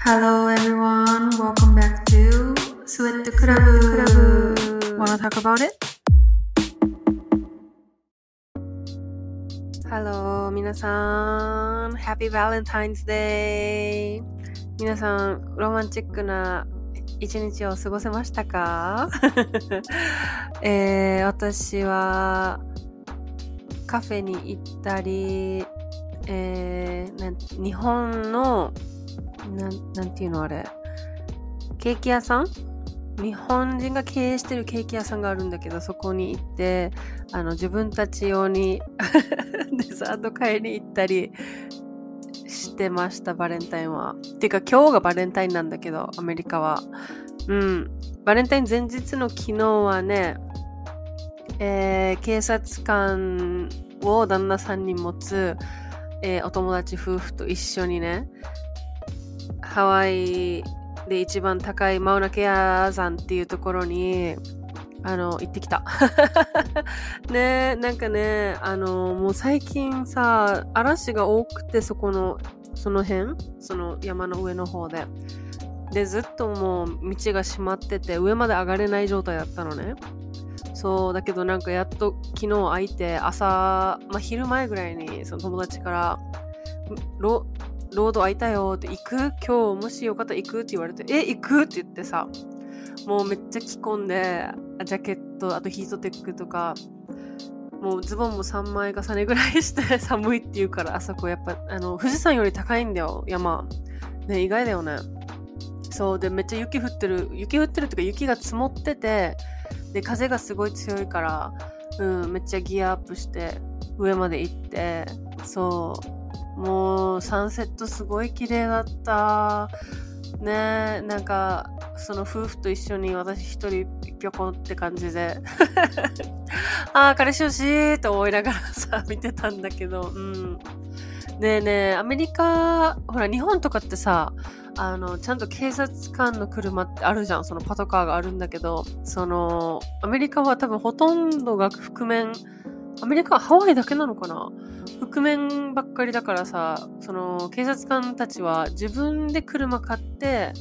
Hello everyone, welcome back to Sweat Club. Wanna talk about it? Hello 皆さん Happy Valentine's Day 皆さんロマンチックな一日を過ごせましたか、えー、私はカフェに行ったり、えー、日本のななんていうのあれ？ケーキ屋さん？日本人が経営してるケーキ屋さんがあるんだけどそこに行ってあの自分たち用に デザート買いに行ったりしてましたバレンタインは。ていうか今日がバレンタインなんだけどアメリカは。うん。バレンタイン前日の昨日はね、えー、警察官を旦那さんに持つ、えー、お友達夫婦と一緒にねハワイで一番高いマウナケア山っていうところに、あの、行ってきた。ねなんかね、あの、もう最近さ、嵐が多くて、そこの、その辺、その山の上の方で。で、ずっともう道が閉まってて、上まで上がれない状態だったのね。そう、だけどなんかやっと昨日空いて、朝、まあ、昼前ぐらいにその友達から、ロード空いたよって、行く？今日もしよかったら行く？って言われて、え、行く？って言ってさ、もうめっちゃ着込んで、ジャケット、あとヒートテックとか、もうズボンも3枚重ねぐらいして 寒いって言うから、あそこやっぱ、あの、富士山より高いんだよ、山。ね、意外だよね。そう、で、めっちゃ雪降ってる、雪降ってるっていうか雪が積もってて、で、風がすごい強いから、うん、めっちゃギアアップして、上まで行って、そう、もうサンセットすごい綺麗だった。ねえなんか、その夫婦と一緒に私一人ぴょこって感じで ああ、彼氏欲しいと思いながらさ、見てたんだけど、うん。ねえねえ、アメリカ、ほら、日本とかってさ、あの、ちゃんと警察官の車ってあるじゃん。そのパトカーがあるんだけど、その、アメリカは多分ほとんどが覆面、アメリカはハワイだけなのかな？覆面ばっかりだからさ、その警察官たちは自分で車買って、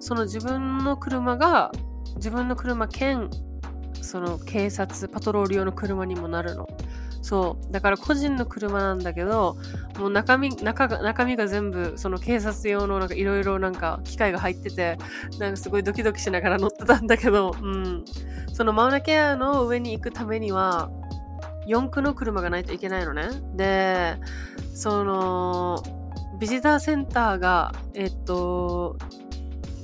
その自分の車が、自分の車兼、その警察、パトロール用の車にもなるの。そう。だから個人の車なんだけど、もう中身、中が、中身が全部、その警察用のなんかいろいろなんか機械が入ってて、なんかすごいドキドキしながら乗ってたんだけど、うん。そのマウナケアの上に行くためには、4区の車がないといけないのね。で、その、ビジターセンターが、えっと、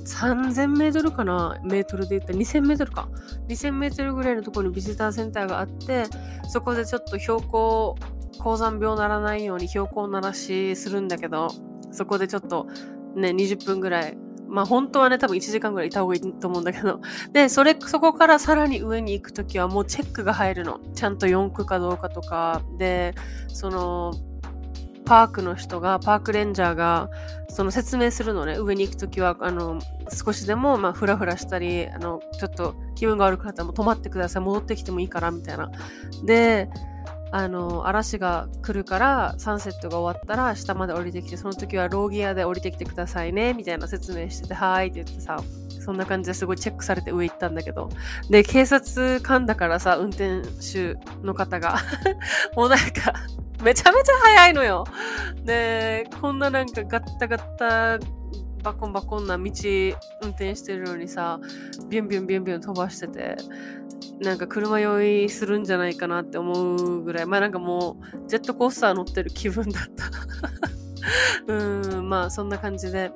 3000メートルかな？メートルで言ったら2000メートルか。2000メートルぐらいのところにビジターセンターがあって、そこでちょっと標高、高山病ならないように標高ならしするんだけど、そこでちょっとね、20分ぐらいまあ本当はね、多分1時間ぐらいいた方がいいと思うんだけど。で、それ、そこからさらに上に行くときはもうチェックが入るの。ちゃんと4区かどうかとか。で、その、パークの人が、パークレンジャーが、その説明するのね。上に行くときは、あの、少しでも、まあ、ふらふらしたり、あの、ちょっと気分が悪くなったらもう止まってください。戻ってきてもいいから、みたいな。で、あの、嵐が来るから、サンセットが終わったら、下まで降りてきて、その時はローギアで降りてきてくださいね、みたいな説明してて、はーいって言ってさ、そんな感じですごいチェックされて上行ったんだけど。で、警察官だからさ、運転手の方が もうなんかめちゃめちゃ早いのよ。で、こんななんかガッタガッタバコンバコンな道運転してるのにさ、ビュンビュンビュンビュン飛ばしてて、なんか車酔いするんじゃないかなって思うぐらい、まあなんかもうジェットコースター乗ってる気分だった うん、まあそんな感じで、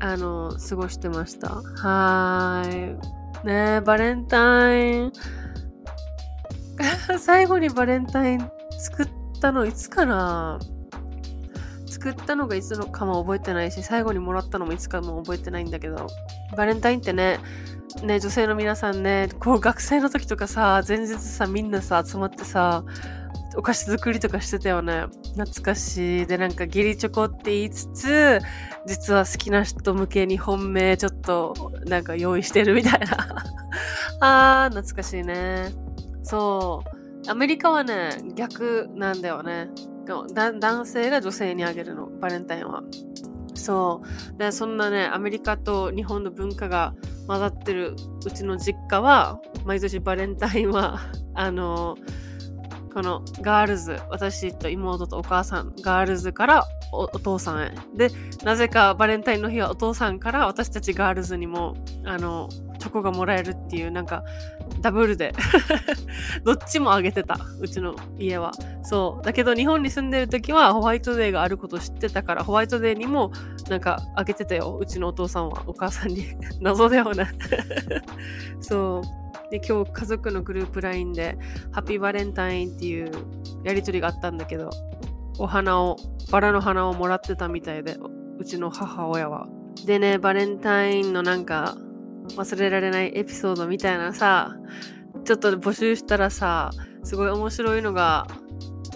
あの、過ごしてました。はーい。ねバレンタイン。最後にバレンタイン作ったのいつかな？作ったのがいつのかも覚えてないし、最後にもらったのもいつかも覚えてないんだけど、バレンタインってね、ね、女性の皆さんね、こう学生の時とかさ、前日さ、みんなさ、集まってさ、お菓子作りとかしてたよね。懐かしい。で、なんか義理チョコって言いつつ、実は好きな人向けに本命ちょっとなんか用意してるみたいな。あー、懐かしいね。そう。アメリカはね、逆なんだよね。男性が女性にあげるの、バレンタインは。そう。で、そんなね、アメリカと日本の文化が混ざってるうちの実家は、毎年バレンタインは、あの、このガールズ、私と妹とお母さん、ガールズからお父さんへ。で、なぜかバレンタインの日はお父さんから私たちガールズにも、あの、チョコがもらえるっていう、なんか、ダブルで どっちもあげてた、うちの家は。そう。だけど日本に住んでる時はホワイトデーがあること知ってたから、ホワイトデーにもなんかあげてたよ。うちのお父さんは、お母さんに。謎だよね。そう。で、今日家族のグループ LINE で、ハッピーバレンタインっていうやりとりがあったんだけど、お花を、バラの花をもらってたみたいで、うちの母親は。でね、バレンタインのなんか、忘れられないエピソードみたいなさ、ちょっと募集したらさ、すごい面白いのが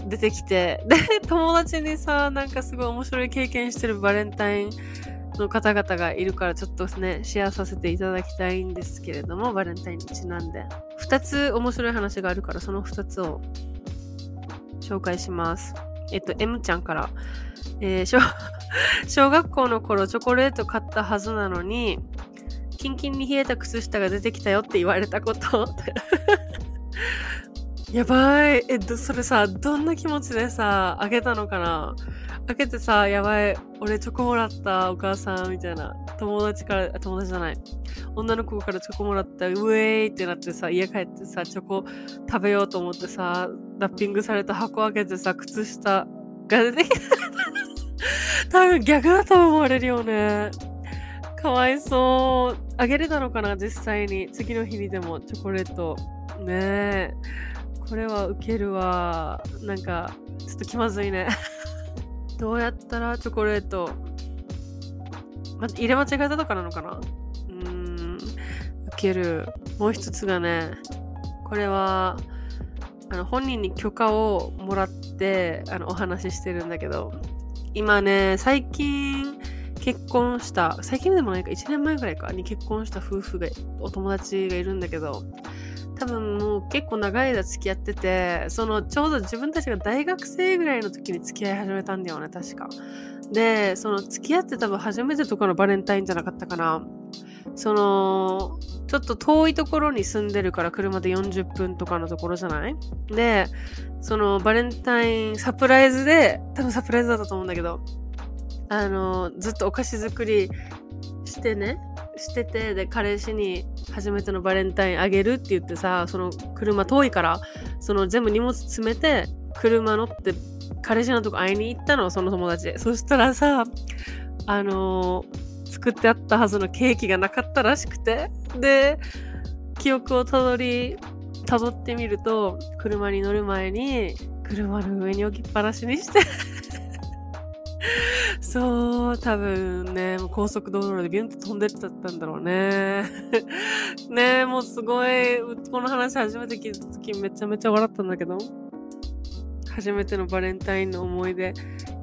出てきて、で、友達にさ、なんかすごい面白い経験してるバレンタインの方々がいるから、ちょっとね、シェアさせていただきたいんですけれども、バレンタインにちなんで。二つ面白い話があるから、その二つを紹介します。えっと、M ちゃんから、えー 小学校の頃チョコレート買ったはずなのに、キンキンに冷えた靴下が出てきたよって言われたこと。やばい。えっ、それさ、どんな気持ちでさ、あげたのかな？開けてさ、やばい。俺チョコもらった、お母さん、みたいな。友達から、友達じゃない。女の子からチョコもらった、ウェーイってなってさ、家帰ってさ、チョコ食べようと思ってさ、ラッピングされた箱開けてさ、靴下が出てきた。多分逆だと思われるよね。かわいそう。あげれたのかな実際に。次の日にでもチョコレート。ねえ。これはウケるわ。なんか、ちょっと気まずいね。どうやったらチョコレート、ま、入れ間違えたとかなのかな？うーん。ウケる。もう一つがね、これは、あの、本人に許可をもらって、あの、お話ししてるんだけど、今ね、最近結婚した、最近でもないか、1年前ぐらいかに結婚した夫婦が、お友達がいるんだけど、多分もう結構長い間付き合ってて、そのちょうど自分たちが大学生ぐらいの時に付き合い始めたんだよね、確か。で、その付き合って多分初めてとかのバレンタインじゃなかったかな。その、ちょっと遠いところに住んでるから車で40分とかのところじゃない？で、そのバレンタインサプライズで、多分サプライズだったと思うんだけど、あの、ずっとお菓子作りしてね、してて、で、彼氏に初めてのバレンタインあげるって言ってさ、その車遠いから、その全部荷物詰めて、車乗って、彼氏のとこ会いに行ったの、その友達。そしたらさ、あの作ってあったはずのケーキがなかったらしくて、で、記憶をたどり、たどってみると、車に乗る前に、車の上に置きっぱなしにして、そう、多分ね、もう高速道路でビュンって飛んでっちゃったんだろうね。ねもうすごい、この話初めて聞いた時めちゃめちゃ笑ったんだけど、初めてのバレンタインの思い出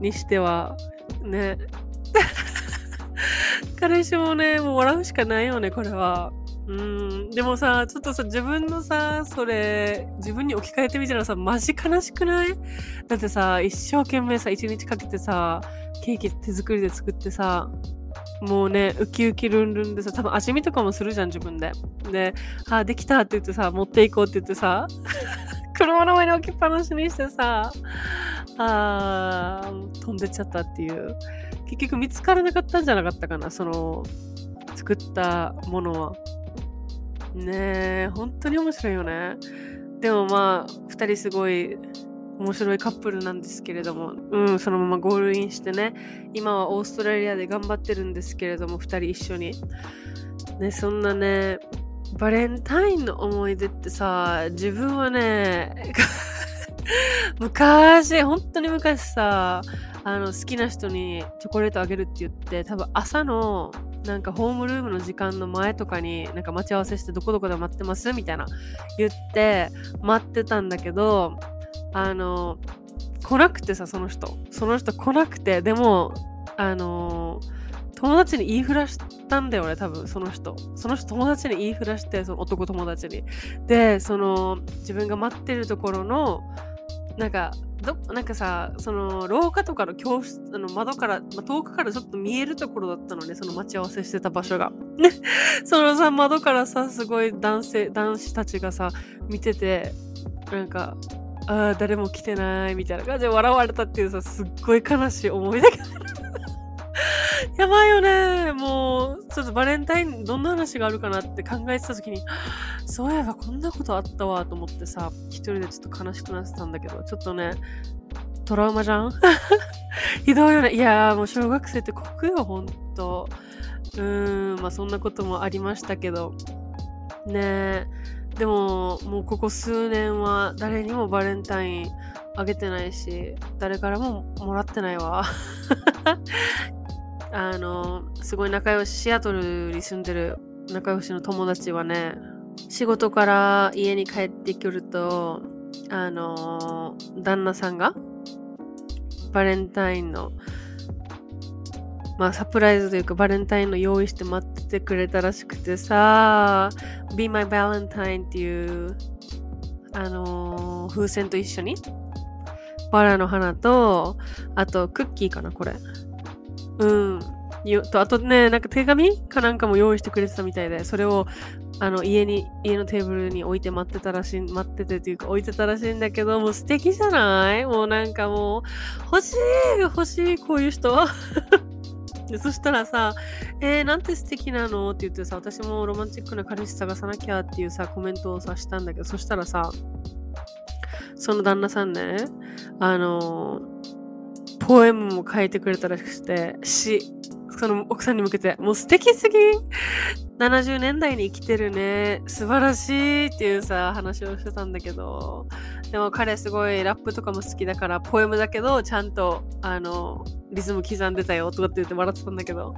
にしては、ね。彼氏もね、もう笑うしかないよね、これは。うん、でもさ、ちょっとさ、自分のさ、それ、自分に置き換えてみたらさ、マジ悲しくない？だってさ、一生懸命さ、一日かけてさ、ケーキ手作りで作ってさ、もうね、ウキウキルンルンでさ、多分味見とかもするじゃん、自分で。で、あ、できたって言ってさ、持っていこうって言ってさ、車の上に置きっぱなしにしてさ、あー、飛んでっちゃったっていう。結局見つからなかったんじゃなかったかな、その、作ったものは。ねえ、本当に面白いよね。でもまあ、二人すごい面白いカップルなんですけれども、うん、そのままゴールインしてね、今はオーストラリアで頑張ってるんですけれども、二人一緒に。ね、そんなね、バレンタインの思い出ってさ、自分はね、昔、本当に昔さ、あの、好きな人にチョコレートあげるって言って、多分朝の、なんかホームルームの時間の前とかに、なんか待ち合わせしてどこどこで待ってますみたいな言って待ってたんだけど、あの、来なくてさ、その人。その人来なくて、でも、あの、友達に言いふらしたんだよね、多分、その人。その人友達に言いふらして、その男友達に。で、その、自分が待ってるところの、なんか、どなんかさその廊下とかの教室あの窓から、まあ、遠くからちょっと見えるところだったのねその待ち合わせしてた場所が。ねそのさ窓からさすごい男性男子たちがさ見ててなんかああ誰も来てないみたいな感じで笑われたっていうさすっごい悲しい思い出が。やばいよね。もう、ちょっとバレンタイン、どんな話があるかなって考えてた時に、そういえばこんなことあったわと思ってさ、一人でちょっと悲しくなってたんだけど、ちょっとね、トラウマじゃん？ひどいよね。いやーもう小学生って酷よ、ほんと。うーん、まあそんなこともありましたけど。ねえ。でも、もうここ数年は誰にもバレンタインあげてないし、誰からももらってないわ。あの、すごい仲良し、シアトルに住んでる仲良しの友達はね、仕事から家に帰ってくると、あの、旦那さんが、バレンタインの、まあサプライズというかバレンタインの用意して待っててくれたらしくてさ、Be My Valentine っていう、あの風船と一緒に、バラの花と、あとクッキーかな、これ。うん。よと、あとね、なんか手紙かなんかも用意してくれてたみたいで、それを、あの、家に、家のテーブルに置いて待ってたらしい、待っててっていうか置いてたらしいんだけど、もう素敵じゃない？もうなんかもう、欲しい欲しいこういう人でそしたらさ、えー、なんて素敵なの？って言ってさ、私もロマンチックな彼氏探さなきゃっていうさ、コメントをさ、したんだけど、そしたらさ、その旦那さんね、あのポエムも書いてくれたらしくて、詩、その奥さんに向けて、もう素敵すぎん !70 年代に生きてるね。素晴らしいっていうさ、話をしてたんだけど、でも彼すごいラップとかも好きだから、ポエムだけど、ちゃんと、あの、リズム刻んでたよとかって言って笑ってたんだけど、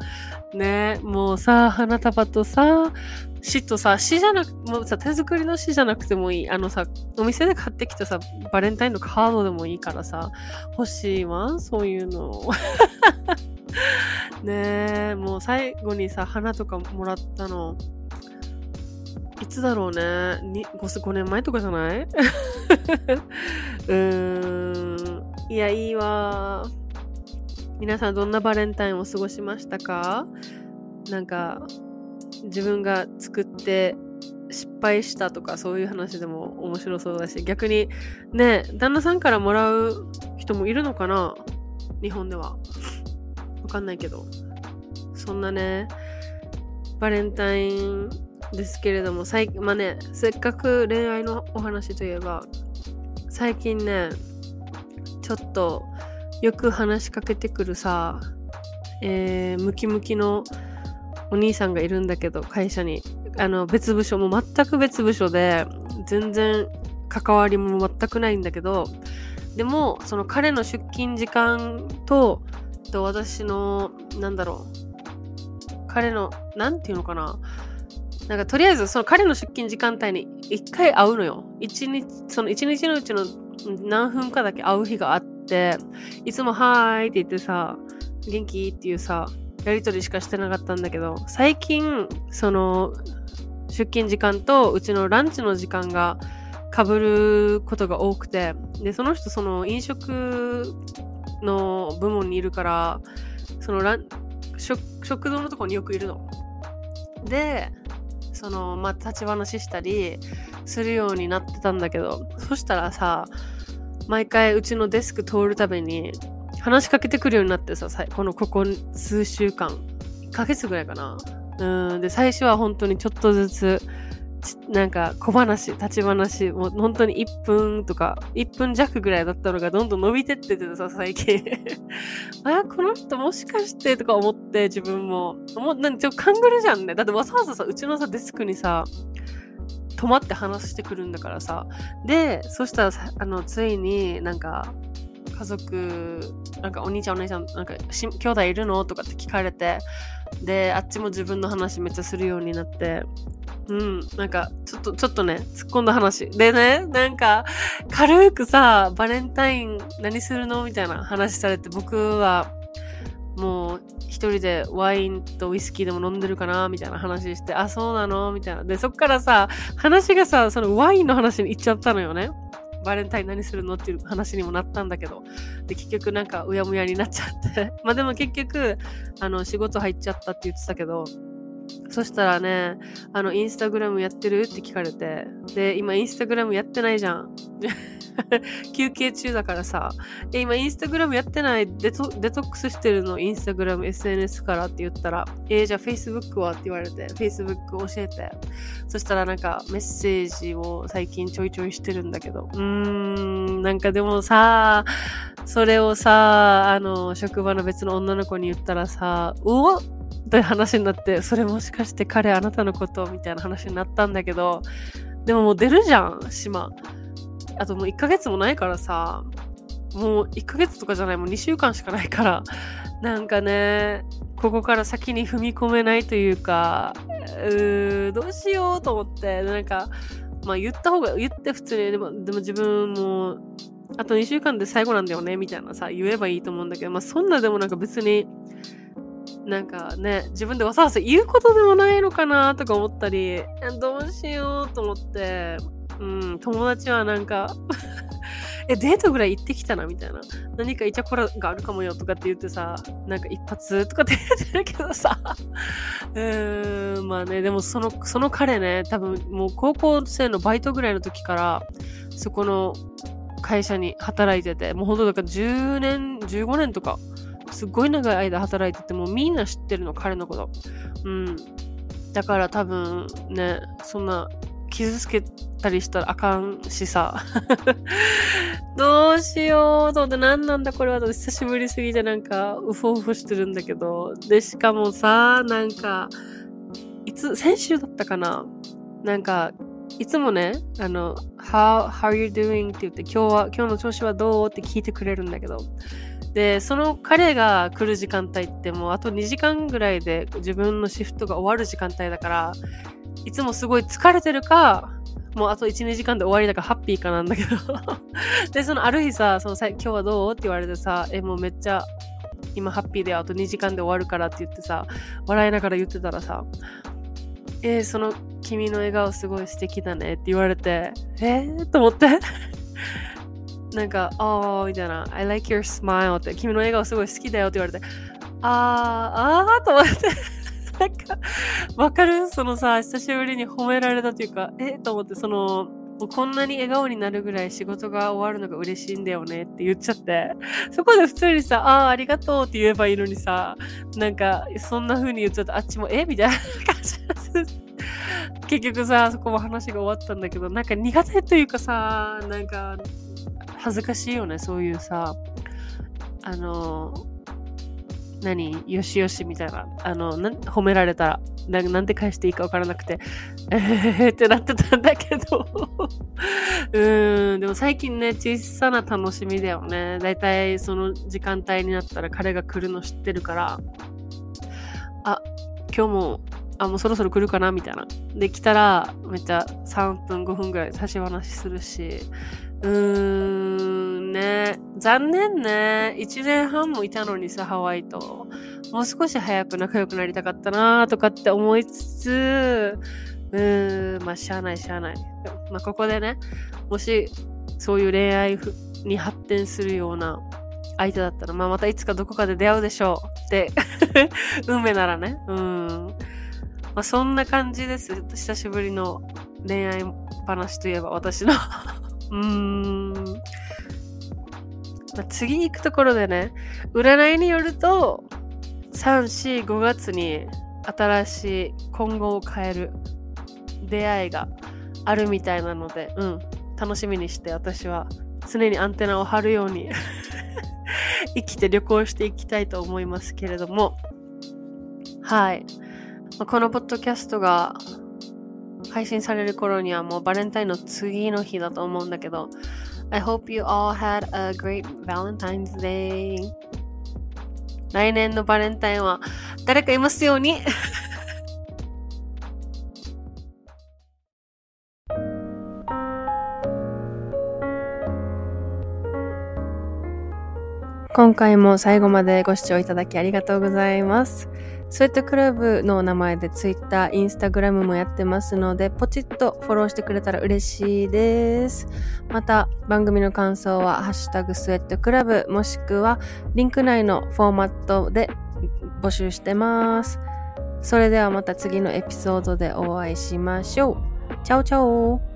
ね、もうさ、花束とさ、詩とさ、詩じゃなく、もうさ、手作りの詩じゃなくてもいい。あのさ、お店で買ってきたさ、バレンタインのカードでもいいからさ、欲しいわ、そういうの。ねえ、もう最後にさ、花とかもらったの、いつだろうね。5, 5年前とかじゃない？うーん。いや、いいわ。皆さんどんなバレンタインを過ごしましたか？なんか、自分が作って失敗したとかそういう話でも面白そうだし、逆にね、旦那さんからもらう人もいるのかな？日本では。わかんないけど。そんなね、バレンタインですけれども、最まあね、せっかく恋愛のお話といえば、最近ね、ちょっとよく話しかけてくるさ、えー、ムキムキのお兄さんがいるんだけど、会社に。あの、別部署、も全く別部署で、全然関わりも全くないんだけど、でも、その彼の出勤時間と、と私の、なんだろう、彼の、なんていうのかな。なんかとりあえずその彼の出勤時間帯に一回会うのよ。一日、その一日のうちの何分かだけ会う日があって、いつもはーいって言ってさ、元気？っていうさ、やりとりしかしてなかったんだけど、最近、その、出勤時間とうちのランチの時間が被ることが多くて、で、その人、その飲食の部門にいるから、そのラン食食堂のとこによくいるの。で、その、まあ、立ち話したりするようになってたんだけど、そしたらさ、毎回うちのデスク通るたびに話しかけてくるようになってさ、このここ数週間、1ヶ月ぐらいかな。うん、で、最初は本当にちょっとずつ、なんか小話、立ち話、もう本当に1分とか、1分弱ぐらいだったのがどんどん伸びてっててさ、最近。あ、この人もしかしてとか思って自分も。もう、なんちょ、勘ぐるじゃんね。だってわざわざさ、うちのさ、デスクにさ、止まって話してくるんだからさ。で、そしたら、あの、ついになんか、家族、なんかお兄ちゃんお姉ちゃん、なんかし兄弟いるの？とかって聞かれて、で、あっちも自分の話めっちゃするようになって、うん、なんか、ちょっと、ちょっとね、突っ込んだ話。でね、なんか、軽くさ、バレンタイン何するの？みたいな話されて、僕は、もう、一人でワインとウイスキーでも飲んでるかな？みたいな話して、あ、そうなの？みたいな。で、そっからさ、話がさ、そのワインの話に行っちゃったのよね。バレンタイン何するのっていう話にもなったんだけど、で、結局なんかうやむやになっちゃって。まあでも結局、あの、仕事入っちゃったって言ってたけど、そしたらね、あの、インスタグラムやってる？って聞かれて、で、今インスタグラムやってないじゃん。休憩中だからさ、え、今インスタグラムやってないデトデトックスしてるの？インスタグラム SNS からって言ったら、えー、じゃあ Facebook は？って言われて、Facebook 教えて。そしたらなんかメッセージを最近ちょいちょいしてるんだけど、うーん、なんかでもさ、それをさ、あの、職場の別の女の子に言ったらさ、うおって話になって、それもしかして彼あなたのことみたいな話になったんだけど、でももう出るじゃん、島。あともう1ヶ月もないからさ、もう1ヶ月とかじゃない、もう2週間しかないから、なんかね、ここから先に踏み込めないというか、うー、どうしようと思って、なんか、まあ言った方が、言って普通に、でも、でも自分も、あと2週間で最後なんだよね、みたいなさ、言えばいいと思うんだけど、まあそんなでもなんか別に、なんかね、自分でわざわざ言うことでもないのかなとか思ったり、どうしようと思って、うん、友達はなんか え、デートぐらい行ってきたなみたいな。何かイチャコラがあるかもよとかって言ってさ、なんか一発とかって言ってるけどさ。うーん、まあね、でもその、その彼ね、多分もう高校生のバイトぐらいの時から、そこの会社に働いてて、もうほんとだから10年、15年とか、すっごい長い間働いてて、もみんな知ってるの、彼のこと。うん。だから多分ね、そんな傷つけたりしたらあかんしさ。どうしようと思って何なんだこれは久しぶりすぎてなんかうふうふしてるんだけど。で、しかもさ、なんか、いつ、先週だったかななんか、いつもね、あの、how, how are you doing? って言って、今日は、今日の調子はどうって聞いてくれるんだけど。で、その彼が来る時間帯ってもうあと2時間ぐらいで自分のシフトが終わる時間帯だから、いつもすごい疲れてるか、もうあと1、2時間で終わりだからハッピーかなんだけど。で、そのある日さ、そのさ今日はどう？って言われてさ、え、もうめっちゃ今ハッピーであと2時間で終わるからって言ってさ、笑いながら言ってたらさ、えー、その君の笑顔すごい素敵だねって言われて、えー、と思って。なんか、あーみたいな、I like your smile って、君の笑顔すごい好きだよって言われて、あー、あーと思って。なんか、わかる？そのさ、久しぶりに褒められたというか、え？と思って、その、こんなに笑顔になるぐらい仕事が終わるのが嬉しいんだよねって言っちゃって、そこで普通にさ、ああ、ありがとうって言えばいいのにさ、なんか、そんな風に言っちゃうと、あっちも、え？みたいな感じ結局さ、そこも話が終わったんだけど、なんか苦手というかさ、なんか、恥ずかしいよね、そういうさ、あの、何よしよしみたいな。あの、な褒められたら、なんて返していいかわからなくて、えーってなってたんだけど。うーん、でも最近ね、小さな楽しみだよね。だいたいその時間帯になったら彼が来るの知ってるから、あ、今日も、あ、もうそろそろ来るかなみたいな。で、来たら、めっちゃ3分、5分ぐらい差し話するし、うーん、ね。残念ね。1年半もいたのにさ、ハワイと。もう少し早く仲良くなりたかったなとかって思いつつ、うーん、まあ、しゃあないしゃあない。まあ、ここでね、もし、そういう恋愛に発展するような相手だったら、まあ、またいつかどこかで出会うでしょうって、運命ならね。うん。まあ、そんな感じです。久しぶりの恋愛話といえば私のうーん。まあ、次行くところでね、占いによると、3、4、5月に新しい今後を変える出会いがあるみたいなので、うん、楽しみにして私は常にアンテナを張るように 生きて旅行していきたいと思いますけれども、はい。まあ、このポッドキャストが配信される頃にはもうバレンタインの次の日だと思うんだけど I hope you all had a great Valentine's Day 来年のバレンタインは誰かいますように 今回も最後までご視聴いただきありがとうございます。スウェットクラブの名前で Twitter、Instagram もやってますので、ポチッとフォローしてくれたら嬉しいです。また、番組の感想は、ハッシュタグスウェットクラブ、もしくは、リンク内のフォーマットで募集してます。それではまた次のエピソードでお会いしましょう。チャオチャオ